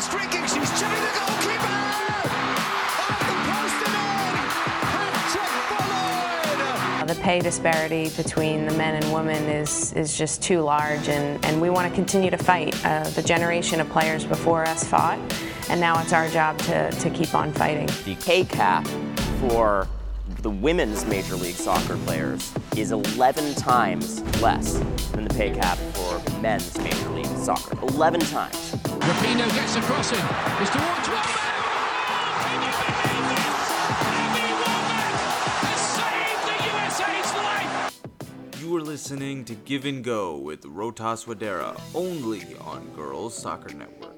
She's streaking. She's chipping the goalkeeper. Off the post and in. Hat-trick followed. The pay disparity between the men and women is, is just too large, and, and we want to continue to fight. Uh, the generation of players before us fought, and now it's our job to, to keep on fighting. The pay cap for the women's Major League Soccer players is 11 times less than the pay cap for men's Major League Soccer. 11 times. Rapinoe gets a crossing. It's towards Wambach. Can you believe this? Abby Wambach has saved the USA's life. You are listening to Give and Go with Rotas Wadera, only on Girls Soccer Network.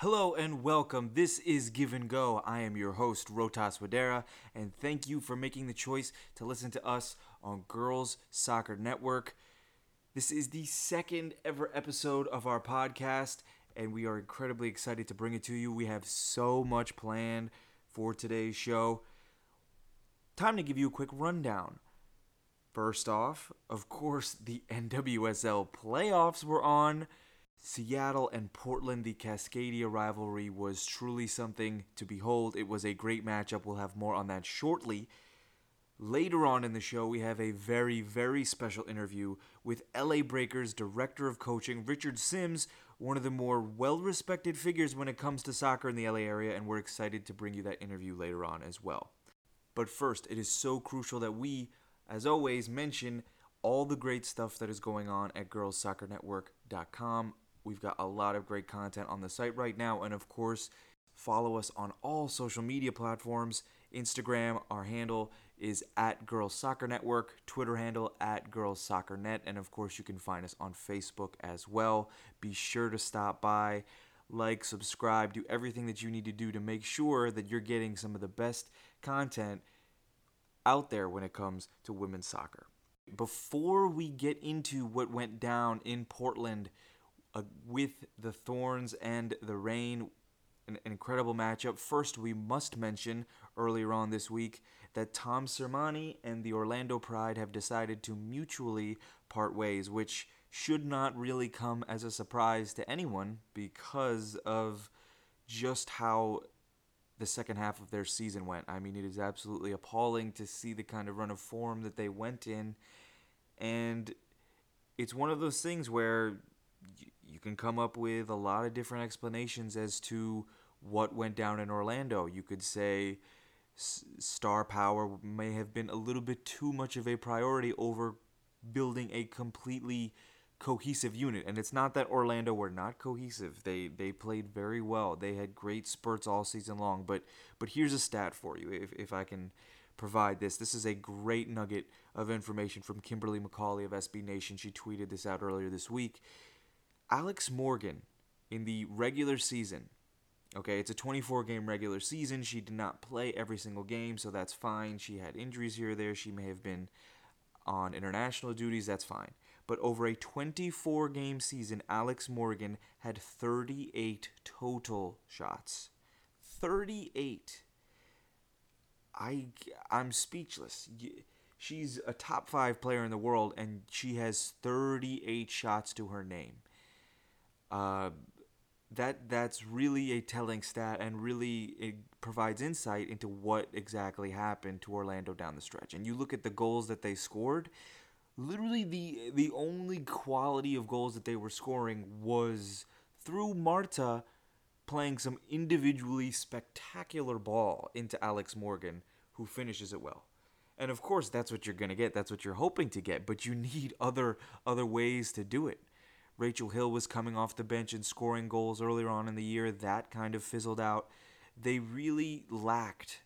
Hello and welcome. This is Give and Go. I am your host, Rotas Wadera, and thank you for making the choice to listen to us on Girls Soccer Network. This is the second ever episode of our podcast, and we are incredibly excited to bring it to you. We have so much planned for today's show. Time to give you a quick rundown. First off, of course, the NWSL playoffs were on. Seattle and Portland, the Cascadia rivalry was truly something to behold. It was a great matchup. We'll have more on that shortly. Later on in the show, we have a very, very special interview with LA Breakers Director of Coaching, Richard Sims, one of the more well respected figures when it comes to soccer in the LA area, and we're excited to bring you that interview later on as well. But first, it is so crucial that we, as always, mention all the great stuff that is going on at girlssoccernetwork.com. We've got a lot of great content on the site right now, and of course, follow us on all social media platforms. Instagram, our handle is at Girls Soccer Network, Twitter handle at Girls Soccer Net, and of course, you can find us on Facebook as well. Be sure to stop by, like, subscribe, do everything that you need to do to make sure that you're getting some of the best content out there when it comes to women's soccer. Before we get into what went down in Portland uh, with the Thorns and the Rain, an, an incredible matchup. First, we must mention earlier on this week that Tom Sermanni and the Orlando Pride have decided to mutually part ways, which should not really come as a surprise to anyone because of just how the second half of their season went. I mean, it is absolutely appalling to see the kind of run of form that they went in. And it's one of those things where you can come up with a lot of different explanations as to what went down in Orlando. You could say s- star power may have been a little bit too much of a priority over building a completely cohesive unit. And it's not that Orlando were not cohesive. They they played very well. They had great spurts all season long. But but here's a stat for you, if, if I can provide this. This is a great nugget of information from Kimberly McCauley of SB Nation. She tweeted this out earlier this week. Alex Morgan in the regular season. Okay, it's a 24 game regular season. She did not play every single game, so that's fine. She had injuries here or there. She may have been on international duties, that's fine. But over a 24 game season, Alex Morgan had 38 total shots. 38. I I'm speechless. She's a top 5 player in the world and she has 38 shots to her name. Uh that that's really a telling stat and really it provides insight into what exactly happened to Orlando down the stretch. And you look at the goals that they scored, literally the the only quality of goals that they were scoring was through Marta playing some individually spectacular ball into Alex Morgan who finishes it well. And of course that's what you're going to get. That's what you're hoping to get, but you need other other ways to do it. Rachel Hill was coming off the bench and scoring goals earlier on in the year. That kind of fizzled out. They really lacked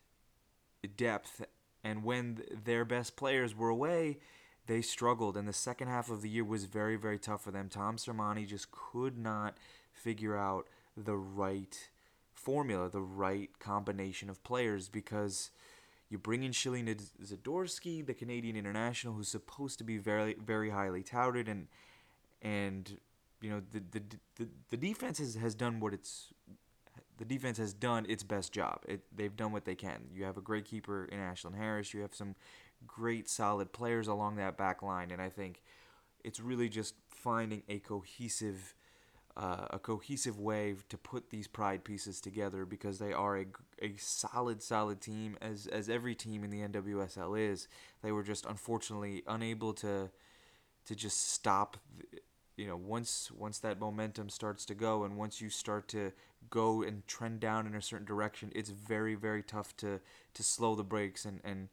depth, and when their best players were away, they struggled. And the second half of the year was very, very tough for them. Tom Sermanni just could not figure out the right formula, the right combination of players because you bring in Shelina Zadorsky, the Canadian international, who's supposed to be very, very highly touted, and and you know the the the, the defense has, has done what it's the defense has done its best job. It, they've done what they can. You have a great keeper in Ashlyn Harris. You have some great solid players along that back line, and I think it's really just finding a cohesive uh, a cohesive way to put these pride pieces together because they are a, a solid, solid team as as every team in the NWSL is. They were just unfortunately unable to to just stop. You know, once once that momentum starts to go, and once you start to go and trend down in a certain direction, it's very very tough to to slow the brakes and and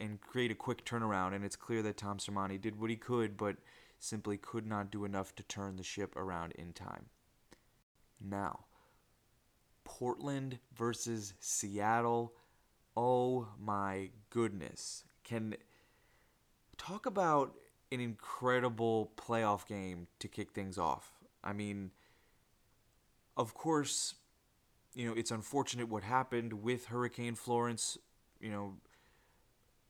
and create a quick turnaround. And it's clear that Tom Sermanni did what he could, but simply could not do enough to turn the ship around in time. Now, Portland versus Seattle. Oh my goodness. Can talk about an incredible playoff game to kick things off. I mean, of course, you know, it's unfortunate what happened with Hurricane Florence. You know,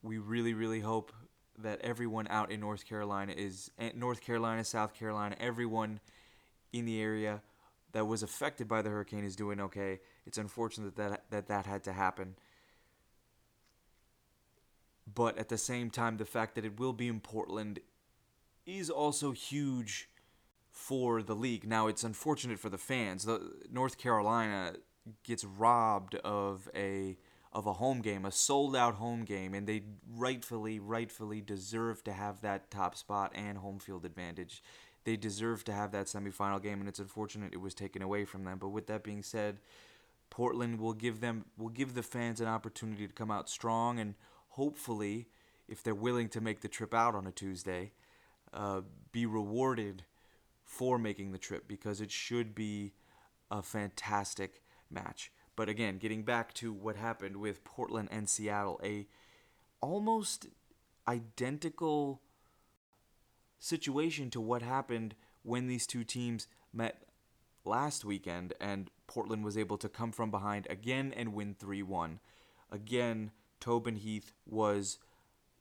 we really, really hope that everyone out in North Carolina is eh, North Carolina, South Carolina, everyone in the area that was affected by the hurricane is doing okay. It's unfortunate that that that, that had to happen. But at the same time, the fact that it will be in Portland is also huge for the league. Now, it's unfortunate for the fans. The North Carolina gets robbed of a of a home game, a sold out home game, and they rightfully, rightfully deserve to have that top spot and home field advantage. They deserve to have that semifinal game, and it's unfortunate it was taken away from them. But with that being said, Portland will give them will give the fans an opportunity to come out strong and hopefully, if they're willing to make the trip out on a Tuesday, uh, be rewarded for making the trip because it should be a fantastic match. But again, getting back to what happened with Portland and Seattle, a almost identical situation to what happened when these two teams met last weekend and Portland was able to come from behind again and win 3-1. Again, Tobin Heath was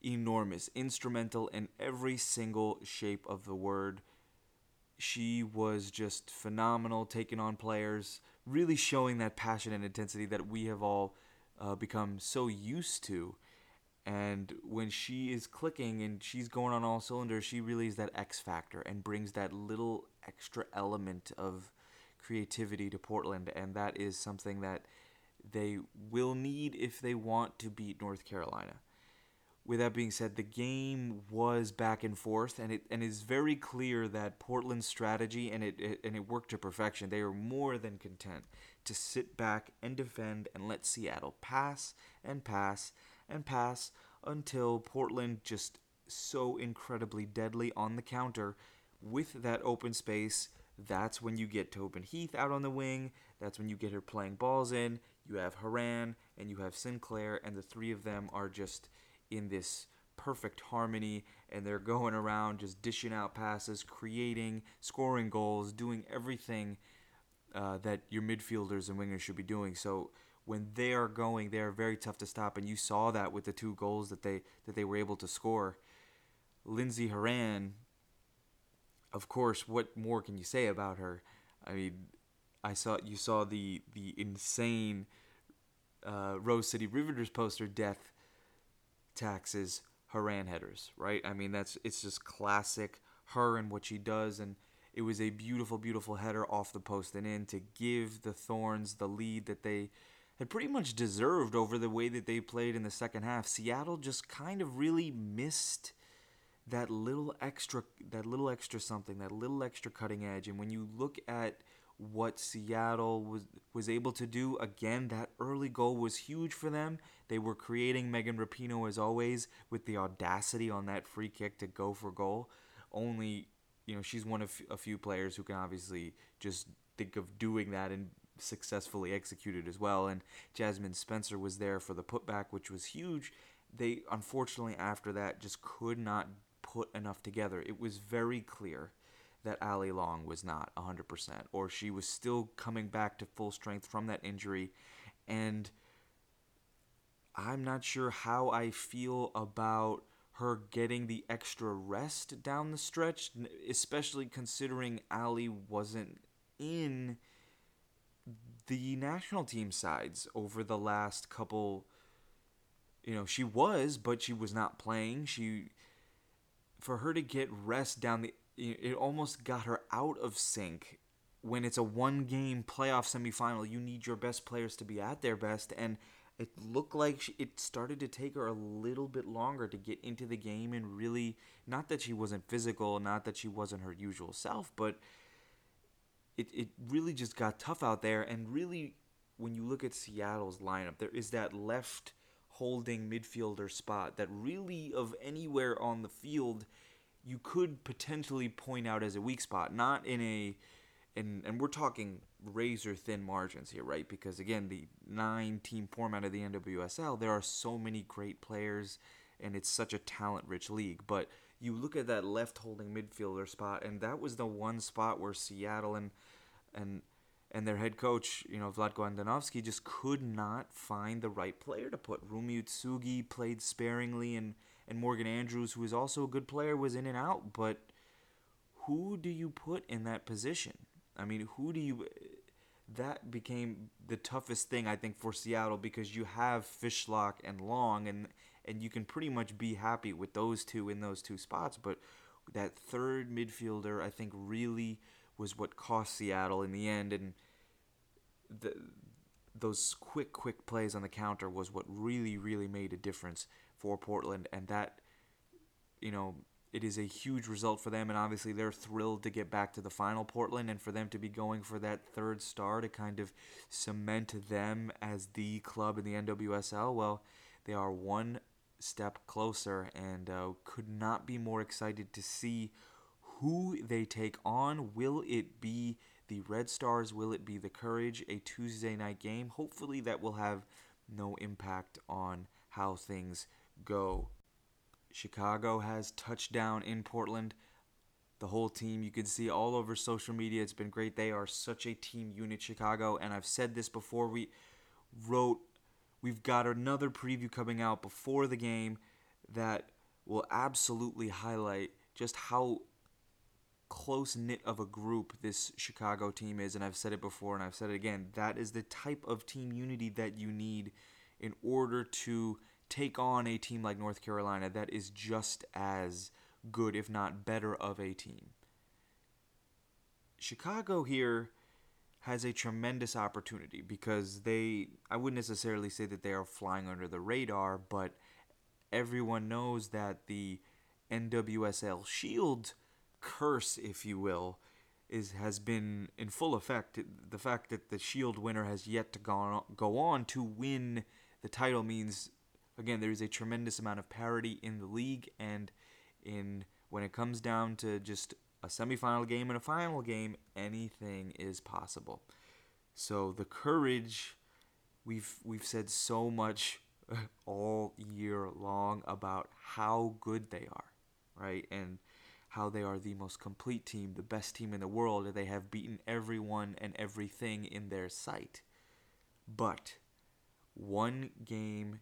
enormous, instrumental in every single shape of the word. She was just phenomenal taking on players really showing that passion and intensity that we have all uh, become so used to. And when she is clicking and she's going on all cylinders, she really is that X factor and brings that little extra element of creativity to Portland. And that is something that they will need if they want to beat North Carolina with that being said, the game was back and forth, and it and it's very clear that Portland's strategy and it, it, and it worked to perfection. They were more than content to sit back and defend and let Seattle pass and pass and pass until Portland just so incredibly deadly on the counter with that open space. That's when you get Tobin Heath out on the wing. That's when you get her playing balls in. You have Horan and you have Sinclair, and the three of them are just in this perfect harmony and they're going around just dishing out passes, creating, scoring goals, doing everything uh, that your midfielders and wingers should be doing. So when they are going, they are very tough to stop, and you saw that with the two goals that they that they were able to score. Lindsey Horan, of course, what more can you say about her? I mean, I saw you saw the the insane uh, Rose City Riveters poster death taxes Horan headers, right? I mean, that's it's just classic her and what she does, and it was a beautiful, beautiful header off the post and in to give the Thorns the lead that they had pretty much deserved over the way that they played in the second half. Seattle just kind of really missed that little extra that little extra something, that little extra cutting edge. And when you look at what Seattle was was able to do. Again, that early goal was huge for them. They were creating Megan Rapinoe as always with the audacity on that free kick to go for goal. Only, you know, she's one of a few players who can obviously just think of doing that and successfully execute it as well. And Jasmyne Spencer was there for the putback, which was huge. They unfortunately after that just could not put enough together. It was very clear that Allie Long was not 100%, or she was still coming back to full strength from that injury. And I'm not sure how I feel about her getting the extra rest down the stretch, especially considering Allie wasn't in the national team sides over the last couple you know she was but she was not playing she for her to get rest down the it almost got her out of sync when it's a one game playoff semifinal, you need your best players to be at their best. And it looked like she, it started to take her a little bit longer to get into the game and really, not that she wasn't physical, not that she wasn't her usual self, but it, it really just got tough out there. And really, when you look at Seattle's lineup, there is that left holding midfielder spot that really, of anywhere on the field, you could potentially point out as a weak spot. Not in a, and and we're talking razor thin margins here, right? Because again, the nine team format of the NWSL, there are so many great players, and it's such a talent rich league. But you look at that left holding midfielder spot, and that was the one spot where Seattle and and and their head coach, you know, Vlatko Andonovski, just could not find the right player to put. Rumi Utsugi played sparingly, and, and Morgan Andrews, who is also a good player, was in and out. But who do you put in that position? I mean, who do you. That became the toughest thing, I think, for Seattle because you have Fishlock and Long, and, and you can pretty much be happy with those two in those two spots. But that third midfielder, I think, really was what cost Seattle in the end, and the those quick, quick plays on the counter was what really, really made a difference for Portland, and that, you know, it is a huge result for them, and obviously they're thrilled to get back to the final Portland, and for them to be going for that third star to kind of cement them as the club in the NWSL. Well, they are one step closer, and uh, could not be more excited to see who they take on. Will it be the Red Stars? Will it be the Courage? A Tuesday night game. Hopefully, that will have no impact on how things go. Chicago has touchdown in Portland. The whole team, you can see all over social media. It's been great. They are such a team unit, Chicago. And I've said this before. We wrote, we've got another preview coming out before the game that will absolutely highlight just how close knit of a group this Chicago team is, and I've said it before and I've said it again. That is the type of team unity that you need in order to take on a team like North Carolina that is just as good, if not better, of a team. Chicago here has a tremendous opportunity because they, I wouldn't necessarily say that they are flying under the radar, but everyone knows that the NWSL Shield curse, if you will, is has been in full effect. The fact that the Shield winner has yet to go on, go on to win the title means, again, there is a tremendous amount of parity in the league, and in when it comes down to just a semifinal game and a final game, anything is possible. So the courage, we've we've said so much all year long about how good they are, right? And how they are the most complete team, the best team in the world, they have beaten everyone and everything in their sight. But one game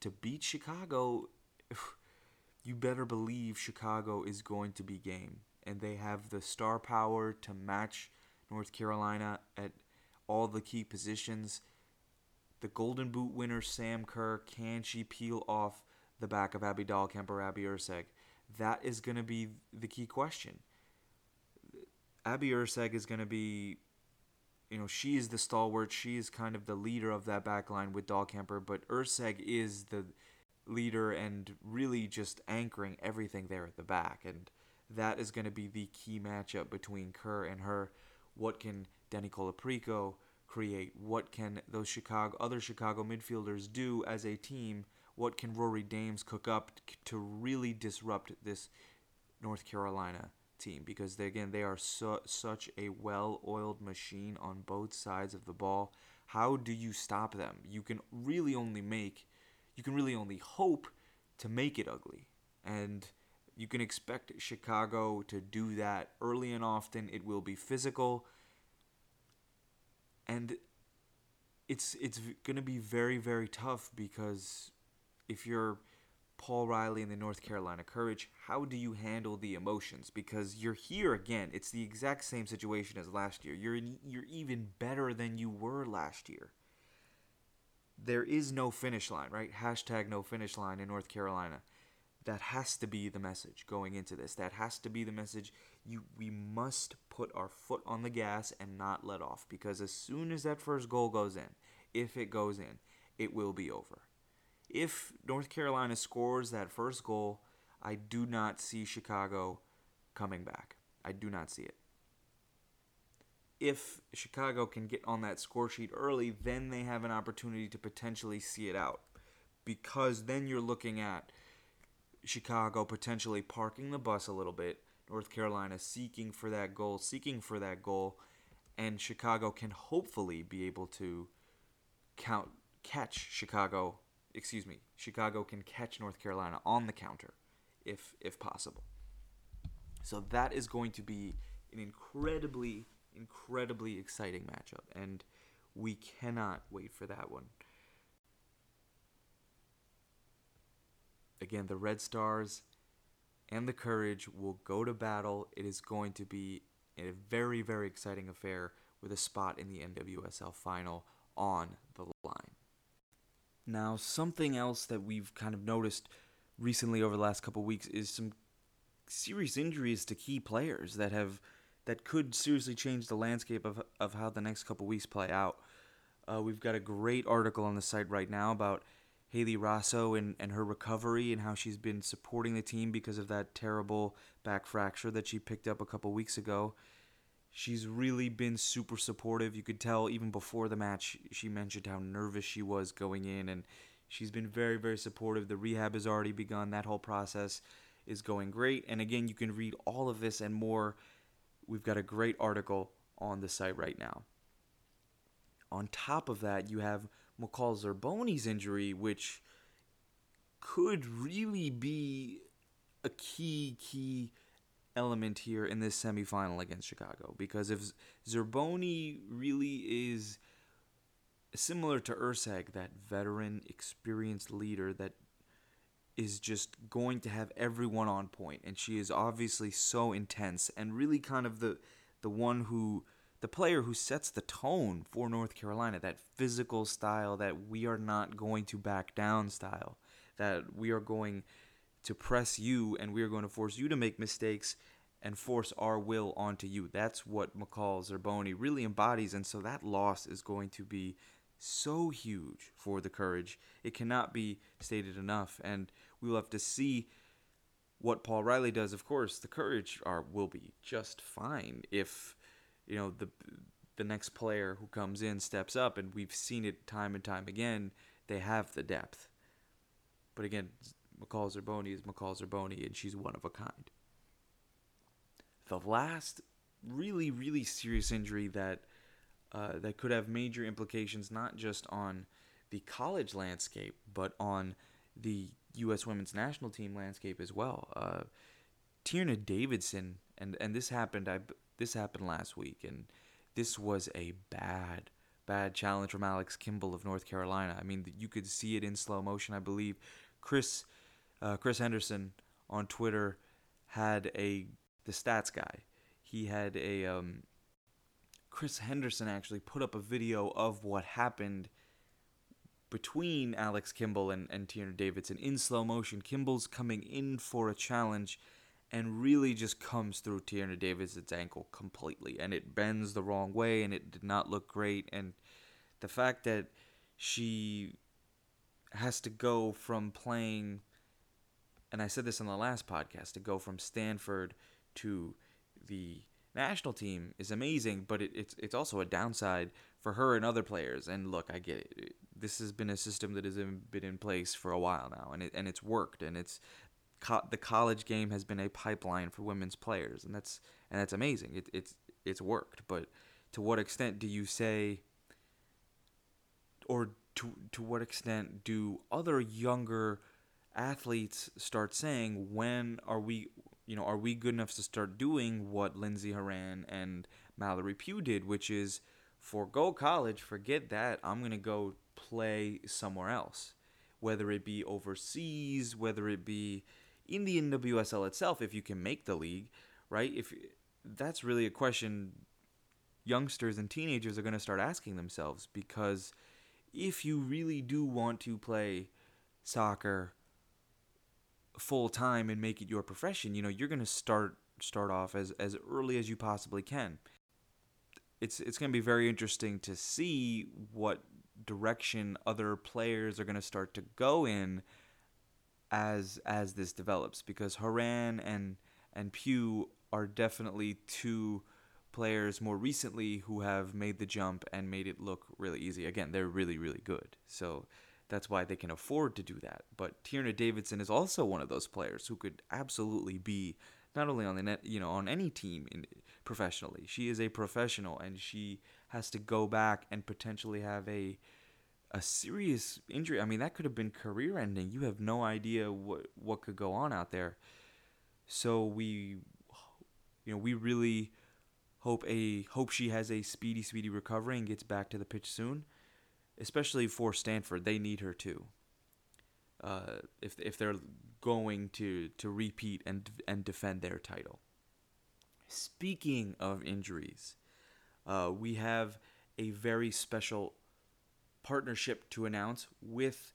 to beat Chicago, you better believe Chicago is going to be game. And they have the star power to match North Carolina at all the key positions. The Golden Boot winner, Sam Kerr, can she peel off the back of Abby Dahlkemp or Abby Erceg? that is going to be the key question. Abby Erceg is going to be, you know, she is the stalwart. She is kind of the leader of that back line with Dahlkemper, but Erceg is the leader and really just anchoring everything there at the back. And that is going to be the key matchup between Kerr and her. What can Dani Colaprico create? What can those Chicago other Chicago midfielders do as a team? what can Rory Dames cook up to really disrupt this North Carolina team because they, again they are su- such a well-oiled machine on both sides of the ball. How do you stop them? You can really only make you can really only hope to make it ugly. And you can expect Chicago to do that early and often. It will be physical. And it's it's going to be very very tough because if you're Paul Riley in the North Carolina Courage, how do you handle the emotions? Because you're here again. It's the exact same situation as last year. You're in, you're even better than you were last year. There is no finish line, right? Hashtag no finish line in North Carolina. That has to be the message going into this. That has to be the message. You we must put our foot on the gas and not let off because as soon as that first goal goes in, if it goes in, it will be over. If North Carolina scores that first goal, I do not see Chicago coming back. I do not see it. If Chicago can get on that score sheet early, then they have an opportunity to potentially see it out. Because then you're looking at Chicago potentially parking the bus a little bit, North Carolina seeking for that goal, seeking for that goal, and Chicago can hopefully be able to count catch Chicago, excuse me, Chicago can catch North Carolina on the counter if if possible. So that is going to be an incredibly incredibly exciting matchup and we cannot wait for that one. Again, the Red Stars and the Courage will go to battle. It is going to be a very, very exciting affair with a spot in the NWSL final on the line. Now, something else that we've kind of noticed recently over the last couple weeks is some serious injuries to key players that have that could seriously change the landscape of, of how the next couple weeks play out. Uh, we've got a great article on the site right now about Hayley Raso and, and her recovery and how she's been supporting the team because of that terrible back fracture that she picked up a couple weeks ago. She's really been super supportive. You could tell even before the match, she mentioned how nervous she was going in, and she's been very, very supportive. The rehab has already begun. That whole process is going great. And again, you can read all of this and more We've got a great article on the site right now. On top of that, you have McCall Zerboni's injury, which could really be a key, key element here in this semifinal against Chicago. Because if Zerboni really is similar to Erceg, that veteran, experienced leader that is just going to have everyone on point and she is obviously so intense and really kind of the the one who the player who sets the tone for North Carolina that physical style that we are not going to back down style that we are going to press you and we are going to force you to make mistakes and force our will onto you that's what McCall Zerboni really embodies and so that loss is going to be so huge for the courage it cannot be stated enough and we will have to see what Paul Riley does. Of course, the Courage are will be just fine if you know the the next player who comes in steps up, and we've seen it time and time again. They have the depth, but again, McCall Zerboni is McCall Zerboni, and she's one of a kind. The last really really serious injury that uh, that could have major implications not just on the college landscape but on the U.S. women's national team landscape as well. Uh, Tierna Davidson, and and this happened. I this happened last week, and this was a bad bad challenge from Alex Kimball of North Carolina. I mean, you could see it in slow motion. I believe Chris uh, Chris Henderson on Twitter had a the stats guy. He had a um, Chris Henderson actually put up a video of what happened between Alex Kimball and, and Tierna Davidson in slow motion. Kimball's coming in for a challenge and really just comes through Tierna Davidson's ankle completely. And it bends the wrong way and it did not look great. And the fact that she has to go from playing, and I said this on the last podcast, to go from Stanford to the national team is amazing, but it, it's it's also a downside for her and other players. And look, I get it this has been a system that has been in place for a while now, and it and it's worked, and it's co- the college game has been a pipeline for women's players, and that's and that's amazing. It, it's it's worked, but to what extent do you say, or to to what extent do other younger athletes start saying, when are we, you know, are we good enough to start doing what Lindsey Horan and Mallory Pugh did, which is forego college, forget that. I'm gonna go play somewhere else, whether it be overseas, whether it be in the NWSL itself, if you can make the league, right? If that's really a question youngsters and teenagers are going to start asking themselves because if you really do want to play soccer full time and make it your profession, you know, you're going to start start off as as early as you possibly can. It's it's going to be very interesting to see what direction other players are going to start to go in as as this develops because Horan and and Pugh are definitely two players more recently who have made the jump and made it look really easy. Again, they're really really good. So that's why they can afford to do that. But Tierna Davidson is also one of those players who could absolutely be not only on the net, you know, on any team in, professionally. She is a professional and she has to go back and potentially have a a serious injury. I mean, that could have been career ending. You have no idea what what could go on out there. So we you know, we really hope a hope she has a speedy speedy recovery and gets back to the pitch soon. Especially for Stanford, they need her too. Uh, if if they're going to to repeat and and defend their title. Speaking of injuries, uh, we have a very special partnership to announce with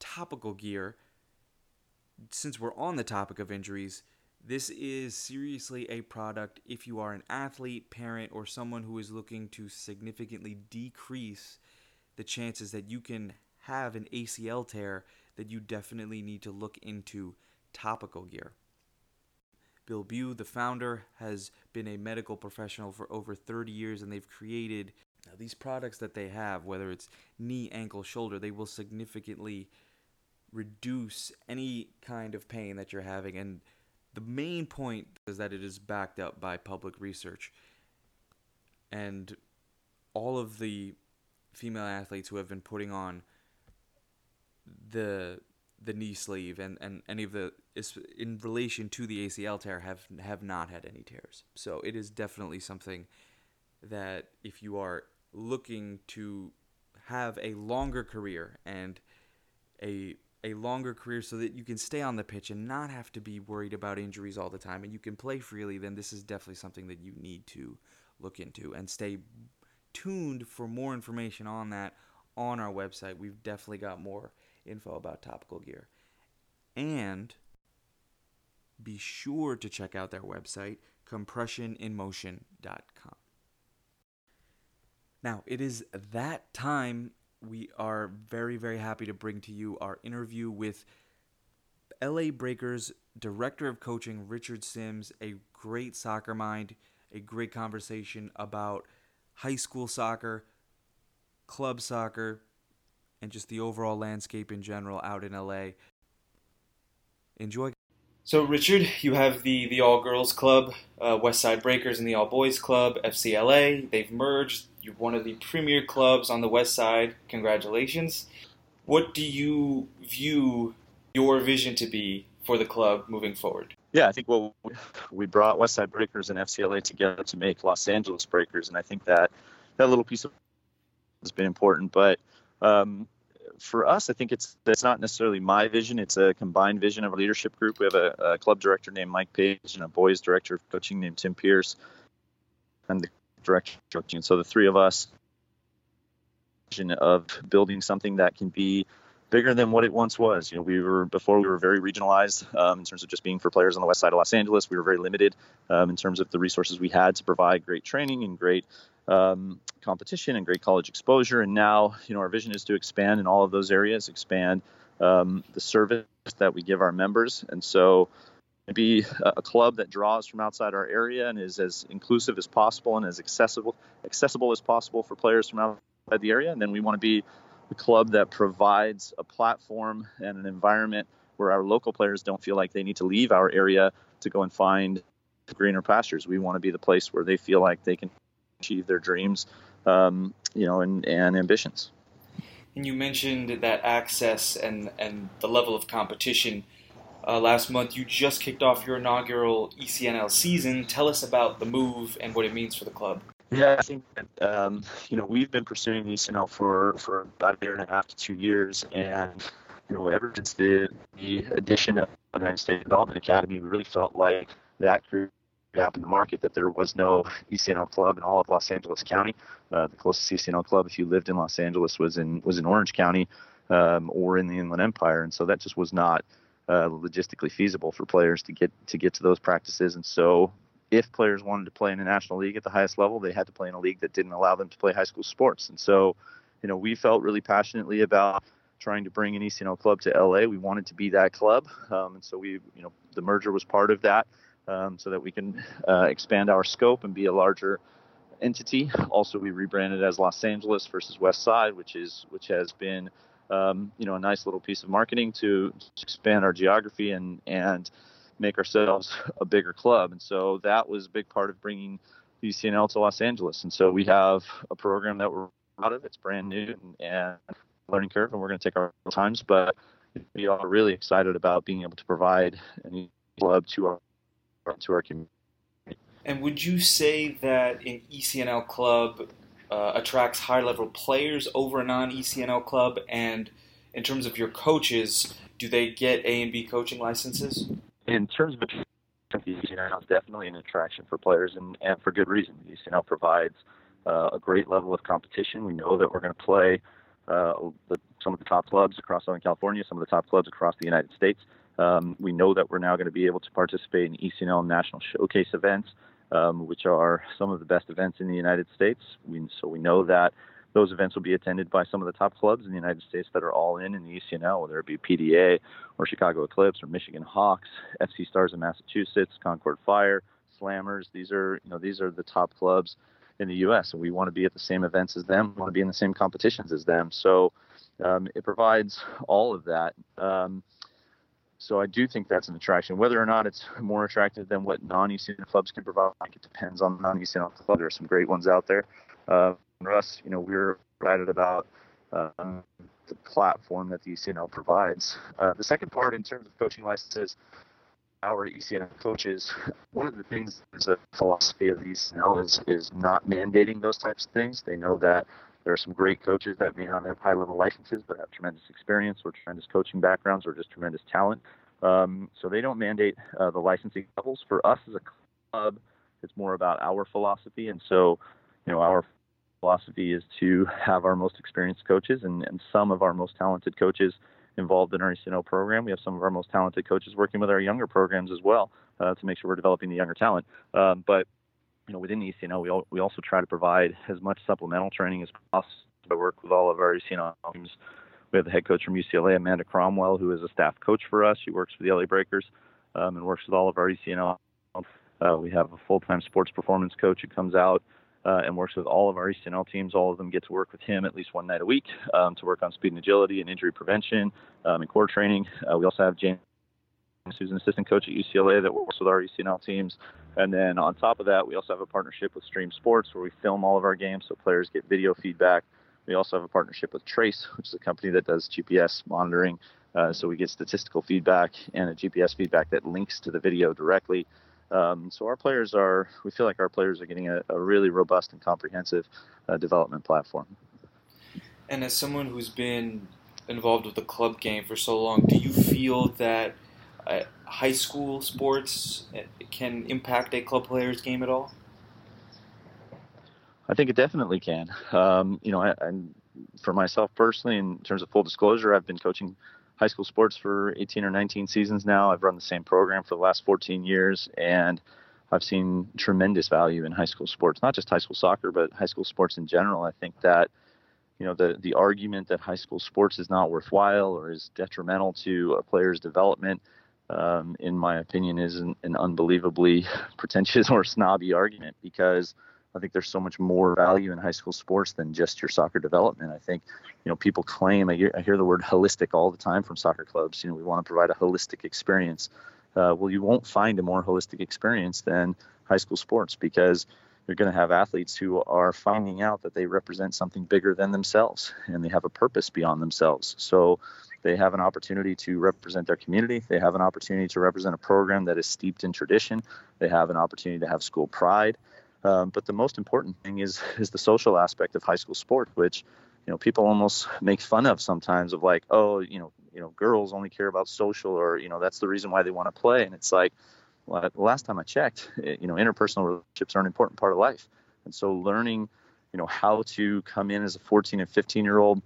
Topical Gear. Since we're on the topic of injuries, this is seriously a product if you are an athlete, parent, or someone who is looking to significantly decrease the chances that you can have an ACL tear, that you definitely need to look into topical gear. Bill Bew, the founder, has been a medical professional for over 30 years, and they've created these products that they have, whether it's knee, ankle, shoulder, they will significantly reduce any kind of pain that you're having. And the main point is that it is backed up by public research. And all of the female athletes who have been putting on the the knee sleeve and, and any of the in relation to the ACL tear have have not had any tears. So it is definitely something that if you are looking to have a longer career and a a longer career so that you can stay on the pitch and not have to be worried about injuries all the time and you can play freely, then this is definitely something that you need to look into and stay tuned for more information on that on our website. We've definitely got more info about topical gear. And be sure to check out their website, compressioninmotion.com. Now, it is that time. We are very, very happy to bring to you our interview with LA Breakers Director of Coaching, Richard Sims, a great soccer mind, a great conversation about high school soccer, club soccer, and just the overall landscape in general out in LA. Enjoy. So, Richard, you have the, the All Girls Club, uh, West Side Breakers, and the All Boys Club, FCLA. They've merged. You're one of the premier clubs on the West Side. Congratulations. What do you view your vision to be for the club moving forward? Yeah, I think well, we brought West Side Breakers and FCLA together to make Los Angeles Breakers, and I think that that little piece of has been important. But um, for us, I think it's it's not necessarily my vision. It's a combined vision of a leadership group. We have a, a club director named Mike Page and a boys director of coaching named Tim Pierce, and the director of coaching. So the three of us vision of building something that can be bigger than what it once was. You know, we were before we were very regionalized um, in terms of just being for players on the west side of Los Angeles. We were very limited um, in terms of the resources we had to provide great training and great um, competition and great college exposure. And now, you know, our vision is to expand in all of those areas, expand um, the service that we give our members. And so, be a club that draws from outside our area and is as inclusive as possible and as accessible accessible as possible for players from outside the area. And then we want to be a club that provides a platform and an environment where our local players don't feel like they need to leave our area to go and find greener pastures. We want to be the place where they feel like they can achieve their dreams, um, you know, and, and ambitions. And you mentioned that access and, and the level of competition. Uh, last month, you just kicked off your inaugural ECNL season. Tell us about the move and what it means for the club. Yeah, I think that, um, you know we've been pursuing ECNL for for about a year and a half to two years, and you know ever since the the addition of the United States Development Academy, we really felt like that group gap in the market that there was no ECNL club in all of Los Angeles County. Uh, the closest ECNL club, if you lived in Los Angeles, was in was in Orange County um, or in the Inland Empire, and so that just was not uh, logistically feasible for players to get to get to those practices. And so, if players wanted to play in a national league at the highest level, they had to play in a league that didn't allow them to play high school sports. And so, you know, we felt really passionately about trying to bring an ECNL club to LA. We wanted to be that club, um, and so we, you know, the merger was part of that, um, so that we can uh, expand our scope and be a larger entity. Also, we rebranded as Los Angeles versus West Side, which is which has been, um, you know, a nice little piece of marketing to expand our geography and and make ourselves a bigger club. And so that was a big part of bringing the ECNL to Los Angeles. And so we have a program that we're out of. It's brand new and, and learning curve, and we're going to take our times. But we are really excited about being able to provide a club to our to our community. And would you say that an ECNL club uh, attracts high level players over a non ECNL club? And in terms of your coaches, do they get A and B coaching licenses? In terms of the ECNL is definitely an attraction for players, and, and for good reason. ECNL provides uh, a great level of competition. We know that we're going to play uh, the, some of the top clubs across Southern California, some of the top clubs across the United States. Um, we know that we're now going to be able to participate in ECNL national showcase events, um, which are some of the best events in the United States. We, so we know that those events will be attended by some of the top clubs in the United States that are all in in the ECNL, whether it be PDA or Chicago Eclipse or Michigan Hawks, FC Stars in Massachusetts, Concord Fire, Slammers. These are you know these are the top clubs in the U.S. and we want to be at the same events as them, we want to be in the same competitions as them. So um, it provides all of that. Um, so I do think that's an attraction. Whether or not it's more attractive than what non-ECNL clubs can provide, it depends on non-ECNL club. There are some great ones out there. Uh, us, you know, we're excited about um, the platform that the ECNL provides. Uh, the second part, in terms of coaching licenses, our ECNL coaches, one of the things is a philosophy of the ECNL is, is not mandating those types of things. They know that there are some great coaches that may not have high level licenses but have tremendous experience or tremendous coaching backgrounds or just tremendous talent. Um, so they don't mandate uh, the licensing levels. For us as a club, it's more about our philosophy. And so, you know, our philosophy is to have our most experienced coaches and, and some of our most talented coaches involved in our ECNL program. We have some of our most talented coaches working with our younger programs as well uh, to make sure we're developing the younger talent. Um, but you know, within the ECNL, we, we also try to provide as much supplemental training as possible. I work with all of our ECNL teams. We have the head coach from UCLA, Amanda Cromwell, who is a staff coach for us. She works for the LA Breakers um, and works with all of our ECNL. Uh, we have a full-time sports performance coach who comes out uh, and works with all of our ECNL teams. All of them get to work with him at least one night a week um, to work on speed and agility and injury prevention um, and core training. Uh, we also have James, who's an assistant coach at UCLA that works with our ECNL teams. And then on top of that, we also have a partnership with Stream Sports where we film all of our games so players get video feedback. We also have a partnership with Trace, which is a company that does GPS monitoring. Uh, so we get statistical feedback and a GPS feedback that links to the video directly. Um, so our players are, we feel like our players are getting a, a really robust and comprehensive uh, development platform. And as someone who's been involved with the club game for so long, do you feel that uh, high school sports uh, can impact a club player's game at all? I think it definitely can. Um, you know, I, for myself personally, in terms of full disclosure, I've been coaching high school sports for 18 or 19 seasons now. I've run the same program for the last 14 years, and I've seen tremendous value in high school sports, not just high school soccer, but high school sports in general. I think that you know the the argument that high school sports is not worthwhile or is detrimental to a player's development, um, in my opinion, is an, an unbelievably pretentious or snobby argument because I think there's so much more value in high school sports than just your soccer development. I think, you know, people claim, I hear, I hear the word holistic all the time from soccer clubs. You know, we want to provide a holistic experience. Uh, well, you won't find a more holistic experience than high school sports because you're going to have athletes who are finding out that they represent something bigger than themselves and they have a purpose beyond themselves. So they have an opportunity to represent their community. They have an opportunity to represent a program that is steeped in tradition. They have an opportunity to have school pride. Um, but the most important thing is is the social aspect of high school sport, which you know people almost make fun of sometimes of like, oh, you know, you know, girls only care about social, or you know, that's the reason why they want to play. And it's like, well, last time I checked, it, you know, interpersonal relationships are an important part of life. And so learning, you know, how to come in as a 14 and 15 year old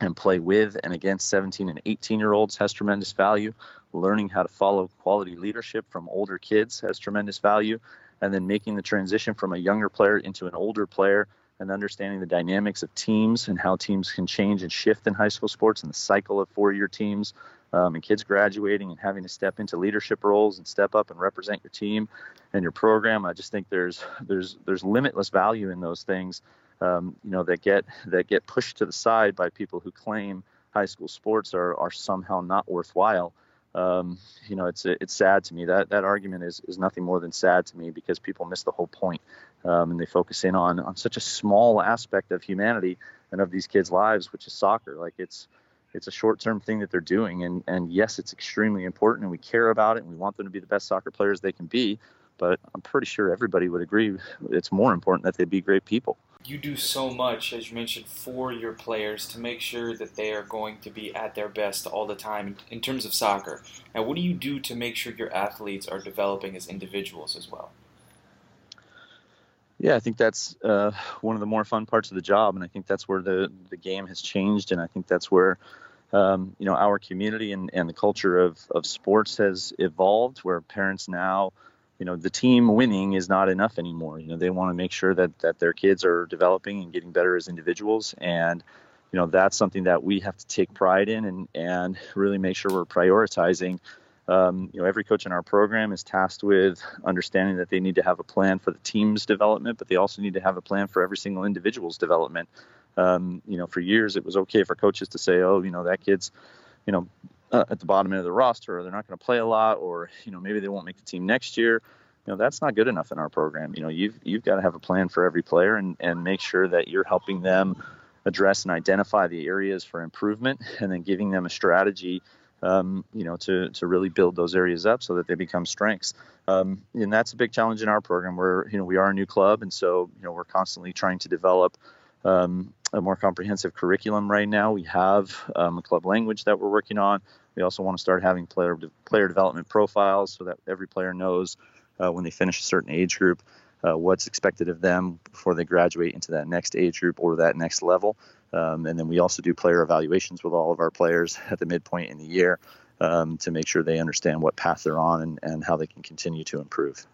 and play with and against 17 and 18 year olds has tremendous value. Learning how to follow quality leadership from older kids has tremendous value. And then making the transition from a younger player into an older player and understanding the dynamics of teams and how teams can change and shift in high school sports and the cycle of four year teams um, and kids graduating and having to step into leadership roles and step up and represent your team and your program. I just think there's there's there's limitless value in those things um, you know, that get that get pushed to the side by people who claim high school sports are, are somehow not worthwhile. Um, you know, it's it's sad to me that that argument is, is nothing more than sad to me because people miss the whole point, um, and they focus in on on such a small aspect of humanity and of these kids' lives, which is soccer. Like it's it's a short-term thing that they're doing, and and yes, it's extremely important, and we care about it, and we want them to be the best soccer players they can be. But I'm pretty sure everybody would agree it's more important that they be great people you do so much, as you mentioned, for your players to make sure that they are going to be at their best all the time in terms of soccer. Now, what do you do to make sure your athletes are developing as individuals as well? Yeah, I think that's uh, one of the more fun parts of the job, and I think that's where the the game has changed, and I think that's where um, you know our community and, and the culture of, of sports has evolved, where parents now you know the team winning is not enough anymore. You know they want to make sure that that their kids are developing and getting better as individuals. And you know that's something that we have to take pride in and and really make sure we're prioritizing. Um, you know every coach in our program is tasked with understanding that they need to have a plan for the team's development but they also need to have a plan for every single individual's development. Um, you know for years it was okay for coaches to say oh you know that kid's you know uh, at the bottom end of the roster, or they're not going to play a lot, or you know maybe they won't make the team next year. You know that's not good enough in our program. You know you've you've got to have a plan for every player and and make sure that you're helping them address and identify the areas for improvement, and then giving them a strategy. Um, you know, to to really build those areas up so that they become strengths. Um, and that's a big challenge in our program. Where you know we are a new club, and so you know we're constantly trying to develop um, a more comprehensive curriculum right now. We have um, a club language that we're working on. We also want to start having player player development profiles so that every player knows uh, when they finish a certain age group uh, what's expected of them before they graduate into that next age group or that next level. Um, and then we also do player evaluations with all of our players at the midpoint in the year um, to make sure they understand what path they're on and, and how they can continue to improve.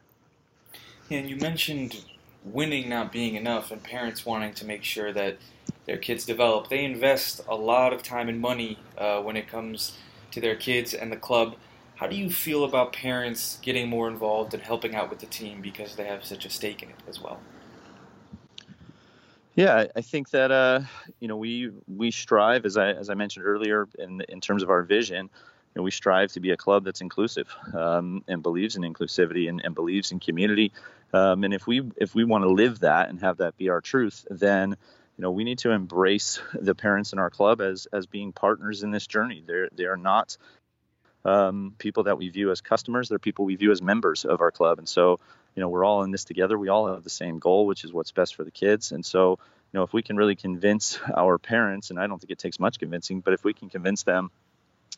And you mentioned winning not being enough and parents wanting to make sure that their kids develop. They invest a lot of time and money uh, when it comes to their kids and the club. How do you feel about parents getting more involved and helping out with the team because they have such a stake in it as well? Yeah, I think that uh, you know we we strive, as I as I mentioned earlier, in in terms of our vision, you know, we strive to be a club that's inclusive um, and believes in inclusivity and, and believes in community. Um, and if we if we want to live that and have that be our truth, then you know we need to embrace the parents in our club as as being partners in this journey. They're they are not um, people that we view as customers. They're people we view as members of our club. And so you know we're all in this together. We all have the same goal, which is what's best for the kids. And so you know if we can really convince our parents, and I don't think it takes much convincing, but if we can convince them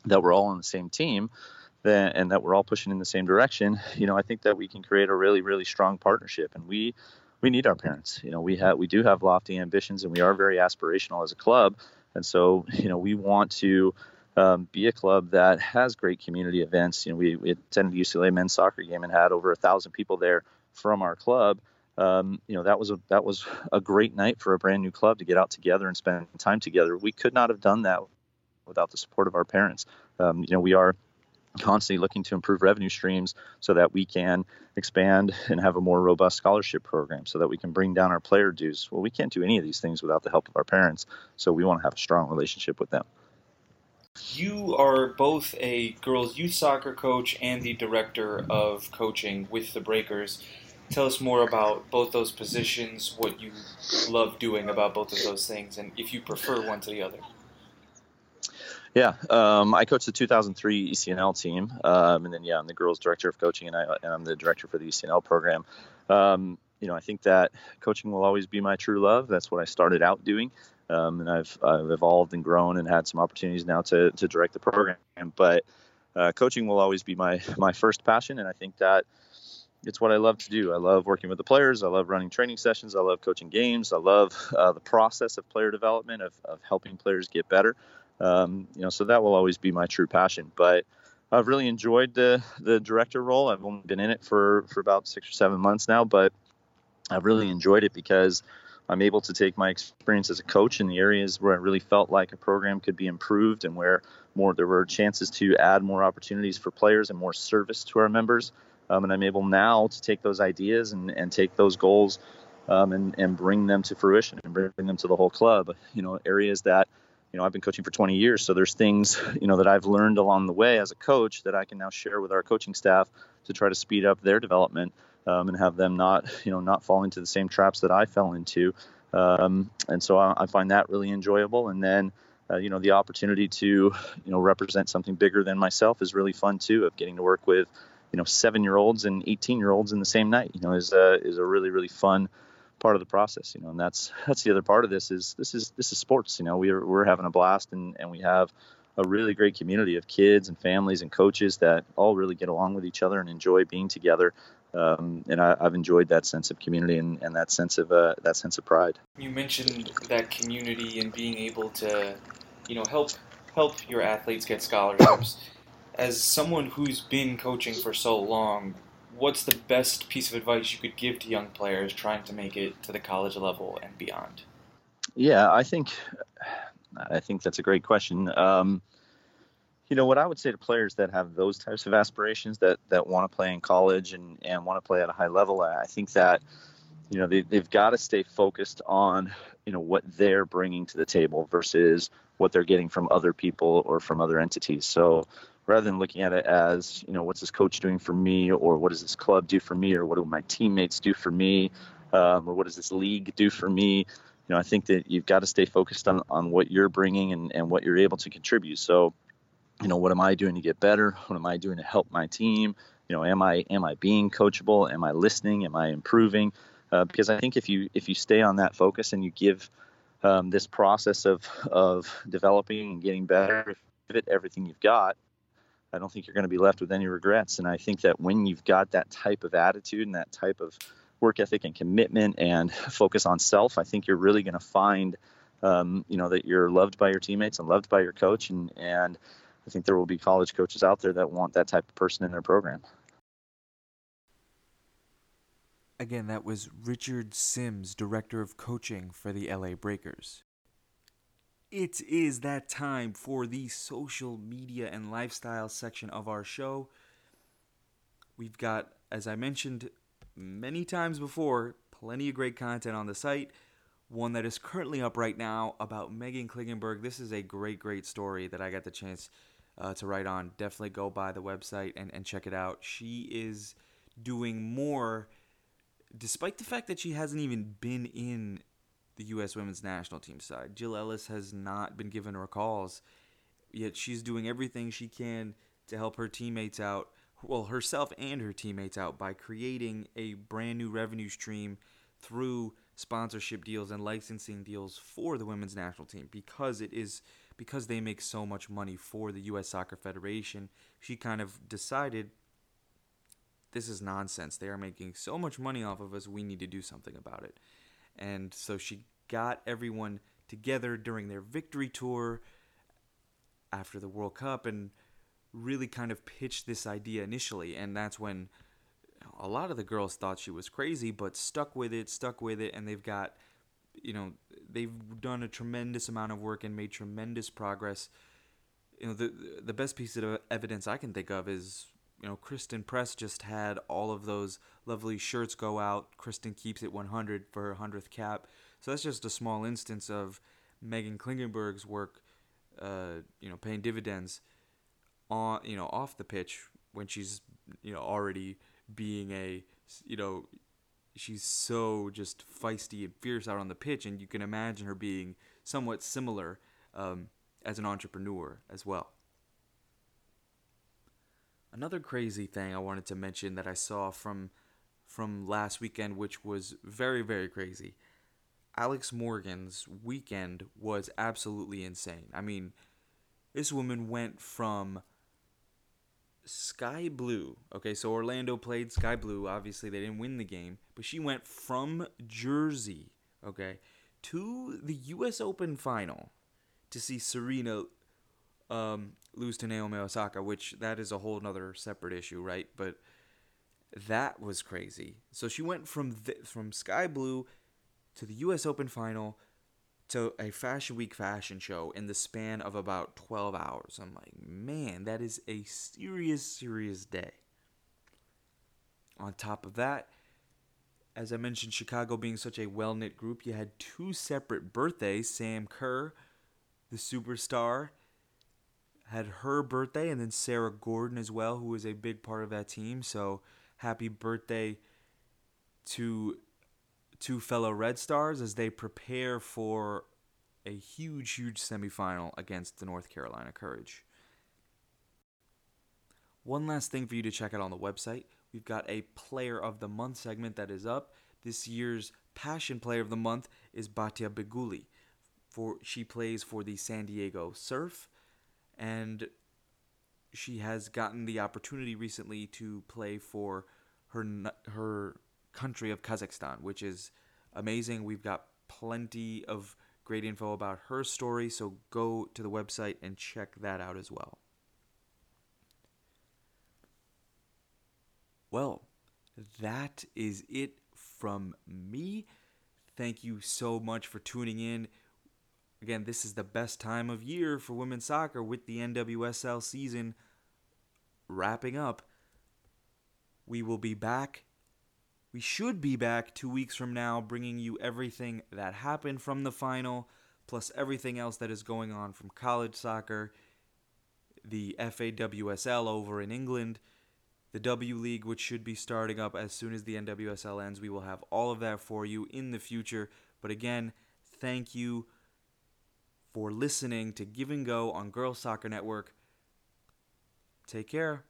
that we're all on the same team then, and that we're all pushing in the same direction, you know, I think that we can create a really, really strong partnership. And we we need our parents. You know, we have we do have lofty ambitions, and we are very aspirational as a club. And so, you know, we want to um, be a club that has great community events. You know, we, we attended UCLA men's soccer game and had over a thousand people there from our club. Um, you know, that was a that was a great night for a brand new club to get out together and spend time together. We could not have done that without the support of our parents. Um, you know, we are constantly looking to improve revenue streams so that we can expand and have a more robust scholarship program so that we can bring down our player dues. Well, we can't do any of these things without the help of our parents, so we want to have a strong relationship with them. You are both a girls' youth soccer coach and the director of coaching with the Breakers. Tell us more about both those positions, what you love doing about both of those things, and if you prefer one to the other. Yeah, um, I coached the 2003 ECNL team, um, and then yeah, I'm the girls director of coaching, and, I, I'm the director for the ECNL program. Um, you know, I think that coaching will always be my true love. That's what I started out doing, um, and I've I've evolved and grown and had some opportunities now to to direct the program. But uh, coaching will always be my my first passion, and I think that it's what I love to do. I love working with the players. I love running training sessions. I love coaching games. I love uh, the process of player development, of, of helping players get better. Um, you know, so that will always be my true passion. But I've really enjoyed the the director role. I've only been in it for for about six or seven months now, but I've really enjoyed it because I'm able to take my experience as a coach in the areas where I really felt like a program could be improved and where more there were chances to add more opportunities for players and more service to our members. Um, and I'm able now to take those ideas and, and take those goals um, and, and bring them to fruition and bring them to the whole club. You know, areas that, you know, I've been coaching for 20 years. So there's things, you know, that I've learned along the way as a coach that I can now share with our coaching staff to try to speed up their development um, and have them not, you know, not fall into the same traps that I fell into. Um, and so I, I, find that really enjoyable. And then, uh, you know, the opportunity to, you know, represent something bigger than myself is really fun too. Of getting to work with, you know, seven-year-olds and 18-year-olds in the same night, you know, is a is a really really fun part of the process. You know, and that's that's the other part of this is this is this is sports. You know, we're we're having a blast and and we have a really great community of kids and families and coaches that all really get along with each other and enjoy being together. Um, and I, have enjoyed that sense of community and, and that sense of uh, that sense of pride. You mentioned that community and being able to, you know, help help your athletes get scholarships. As someone who's been coaching for so long, what's the best piece of advice you could give to young players trying to make it to the college level and beyond? Yeah, I think I think that's a great question. Um, you know what I would say to players that have those types of aspirations that that want to play in college and and want to play at a high level, I think that you know they, they've got to stay focused on you know what they're bringing to the table versus what they're getting from other people or from other entities. So rather than looking at it as you know what's this coach doing for me or what does this club do for me or what do my teammates do for me um, or what does this league do for me you know i think that you've got to stay focused on, on what you're bringing and, and what you're able to contribute. So you know what am i doing to get better? What am i doing to help my team? You know am i am i being coachable? Am i listening? Am i improving? Uh, because i think if you if you stay on that focus and you give um, this process of of developing and getting better give it everything you've got i don't think you're going to be left with any regrets and i think that when you've got that type of attitude and that type of work ethic and commitment and focus on self i think you're really going to find um, you know that you're loved by your teammates and loved by your coach and and I think there will be college coaches out there that want that type of person in their program. Again, that was Richard Sims, Director of Coaching for the LA Breakers. It is that time for the social media and lifestyle section of our show. We've got, as I mentioned many times before, plenty of great content on the site. One that is currently up right now about Meghan Klingenberg. This is a great, great story that I got the chance uh, to write on, definitely go by the website and, and check it out. She is doing more, despite the fact that she hasn't even been in the U.S. women's national team side. Jill Ellis has not been given her calls, yet she's doing everything she can to help her teammates out, well, herself and her teammates out by creating a brand new revenue stream through sponsorship deals and licensing deals for the women's national team because it is because they make so much money for the US Soccer Federation, she kind of decided this is nonsense. They are making so much money off of us, we need to do something about it. And so she got everyone together during their victory tour after the World Cup and really kind of pitched this idea initially. And that's when a lot of the girls thought she was crazy, but stuck with it, stuck with it, and they've got you know they've done a tremendous amount of work and made tremendous progress. You know the the best piece of evidence I can think of is you know Christen Press just had all of those lovely shirts go out. Christen keeps it 100 for her hundredth cap. So that's just a small instance of Meghan Klingenberg's work. Uh, you know, paying dividends on you know off the pitch when she's you know already being a you know she's so just feisty and fierce out on the pitch, and you can imagine her being somewhat similar um, as an entrepreneur as well. Another crazy thing I wanted to mention that I saw from from last weekend, which was very very crazy. Alex Morgan's weekend was absolutely insane. I mean, this woman went from Sky Blue. Okay, so Orlando played Sky Blue. Obviously, they didn't win the game, but she went from Jersey, okay, to the U.S. Open final to see Serena um, lose to Naomi Osaka, which that is a whole nother separate issue, right? But that was crazy. So she went from from Sky Blue to the U.S. Open final to a Fashion Week fashion show in the span of about 12 hours. I'm like, man, that is a serious, serious day. On top of that, as I mentioned, Chicago being such a well knit group, you had two separate birthdays. Sam Kerr, the superstar, had her birthday, and then Sarah Gorden as well, who was a big part of that team. So happy birthday to two fellow Red Stars as they prepare for a huge, huge semifinal against the North Carolina Courage. One last thing for you to check out on the website. We've got a Player of the Month segment that is up. This year's Passion Player of the Month is Batia Beguli. For she plays for the San Diego Surf, and she has gotten the opportunity recently to play for her her country of Kazakhstan, which is amazing. We've got plenty of great info about her story, so go to the website and check that out as well. Well, that is it from me. Thank you so much for tuning in. Again, this is the best time of year for women's soccer with the NWSL season wrapping up. We will be back. We should be back two weeks from now, bringing you everything that happened from the final, plus everything else that is going on from college soccer, the FAWSL over in England, the W League, which should be starting up as soon as the NWSL ends. We will have all of that for you in the future. But again, thank you for listening to Give and Go on Girls Soccer Network. Take care.